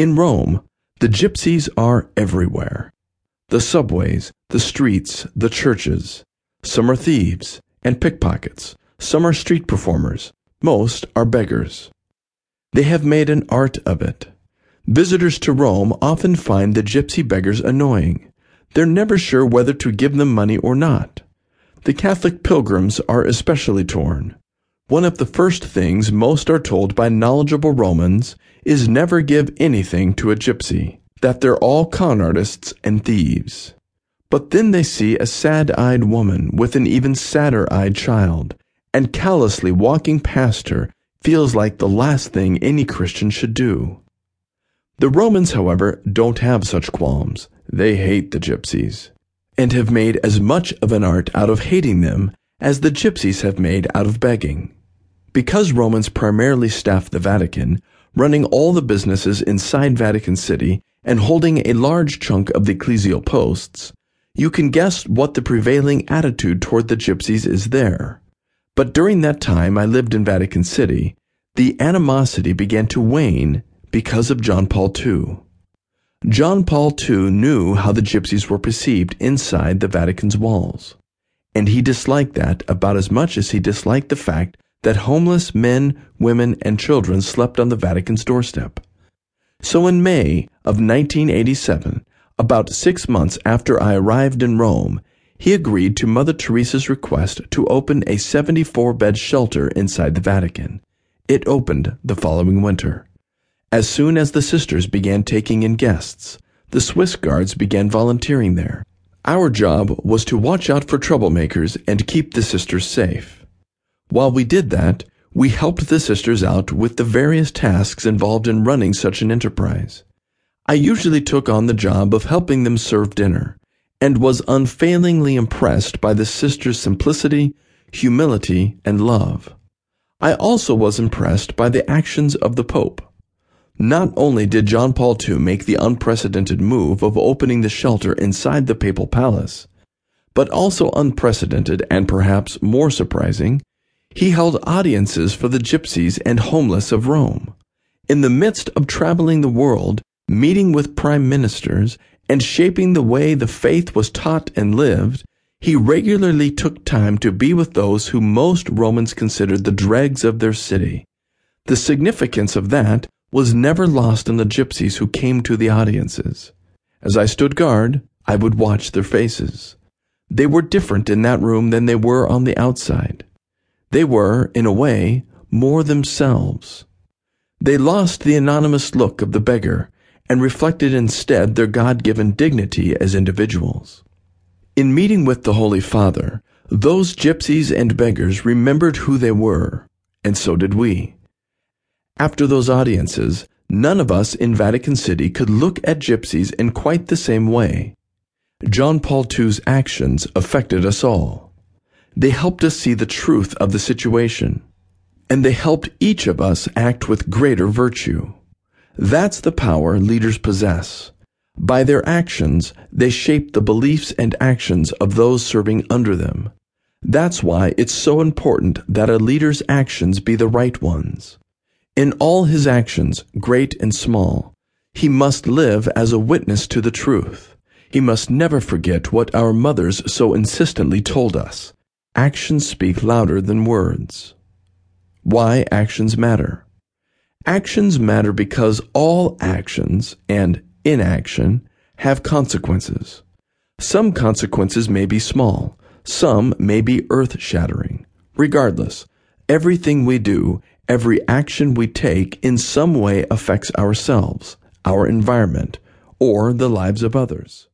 In Rome, the gypsies are everywhere. The subways, the streets, the churches. Some are thieves and pickpockets. Some are street performers. Most are beggars. They have made an art of it. Visitors to Rome often find the gypsy beggars annoying. They're never sure whether to give them money or not. The Catholic pilgrims are especially torn. One of the first things most are told by knowledgeable Romans is never give anything to a gypsy, that they're all con artists and thieves. But then they see a sad eyed woman with an even sadder eyed child, and callously walking past her feels like the last thing any Christian should do. The Romans, however, don't have such qualms. They hate the gypsies, and have made as much of an art out of hating them as the gypsies have made out of begging. Because Romans primarily staff the Vatican, running all the businesses inside Vatican City and holding a large chunk of the ecclesial posts, you can guess what the prevailing attitude toward the gypsies is there. But during that time I lived in Vatican City, the animosity began to wane because of John Paul II. John Paul II knew how the gypsies were perceived inside the Vatican's walls, and he disliked that about as much as he disliked the fact that homeless men, women, and children slept on the Vatican's doorstep. So in May of 1987, about six months after I arrived in Rome, he agreed to Mother Teresa's request to open a 74 bed shelter inside the Vatican. It opened the following winter. As soon as the sisters began taking in guests, the Swiss guards began volunteering there. Our job was to watch out for troublemakers and keep the sisters safe. While we did that, we helped the sisters out with the various tasks involved in running such an enterprise. I usually took on the job of helping them serve dinner, and was unfailingly impressed by the sisters' simplicity, humility, and love. I also was impressed by the actions of the Pope. Not only did John Paul II make the unprecedented move of opening the shelter inside the papal palace, but also unprecedented and perhaps more surprising, he held audiences for the gypsies and homeless of Rome. In the midst of traveling the world, meeting with prime ministers, and shaping the way the faith was taught and lived, he regularly took time to be with those who most Romans considered the dregs of their city. The significance of that was never lost on the gypsies who came to the audiences. As I stood guard, I would watch their faces. They were different in that room than they were on the outside. They were, in a way, more themselves. They lost the anonymous look of the beggar and reflected instead their God given dignity as individuals. In meeting with the Holy Father, those gypsies and beggars remembered who they were, and so did we. After those audiences, none of us in Vatican City could look at gypsies in quite the same way. John Paul II's actions affected us all. They helped us see the truth of the situation, and they helped each of us act with greater virtue. That's the power leaders possess. By their actions, they shape the beliefs and actions of those serving under them. That's why it's so important that a leader's actions be the right ones. In all his actions, great and small, he must live as a witness to the truth. He must never forget what our mothers so insistently told us Actions speak louder than words. Why actions matter. Actions matter because all actions and inaction have consequences. Some consequences may be small, some may be earth shattering. Regardless, everything we do, every action we take in some way affects ourselves, our environment, or the lives of others.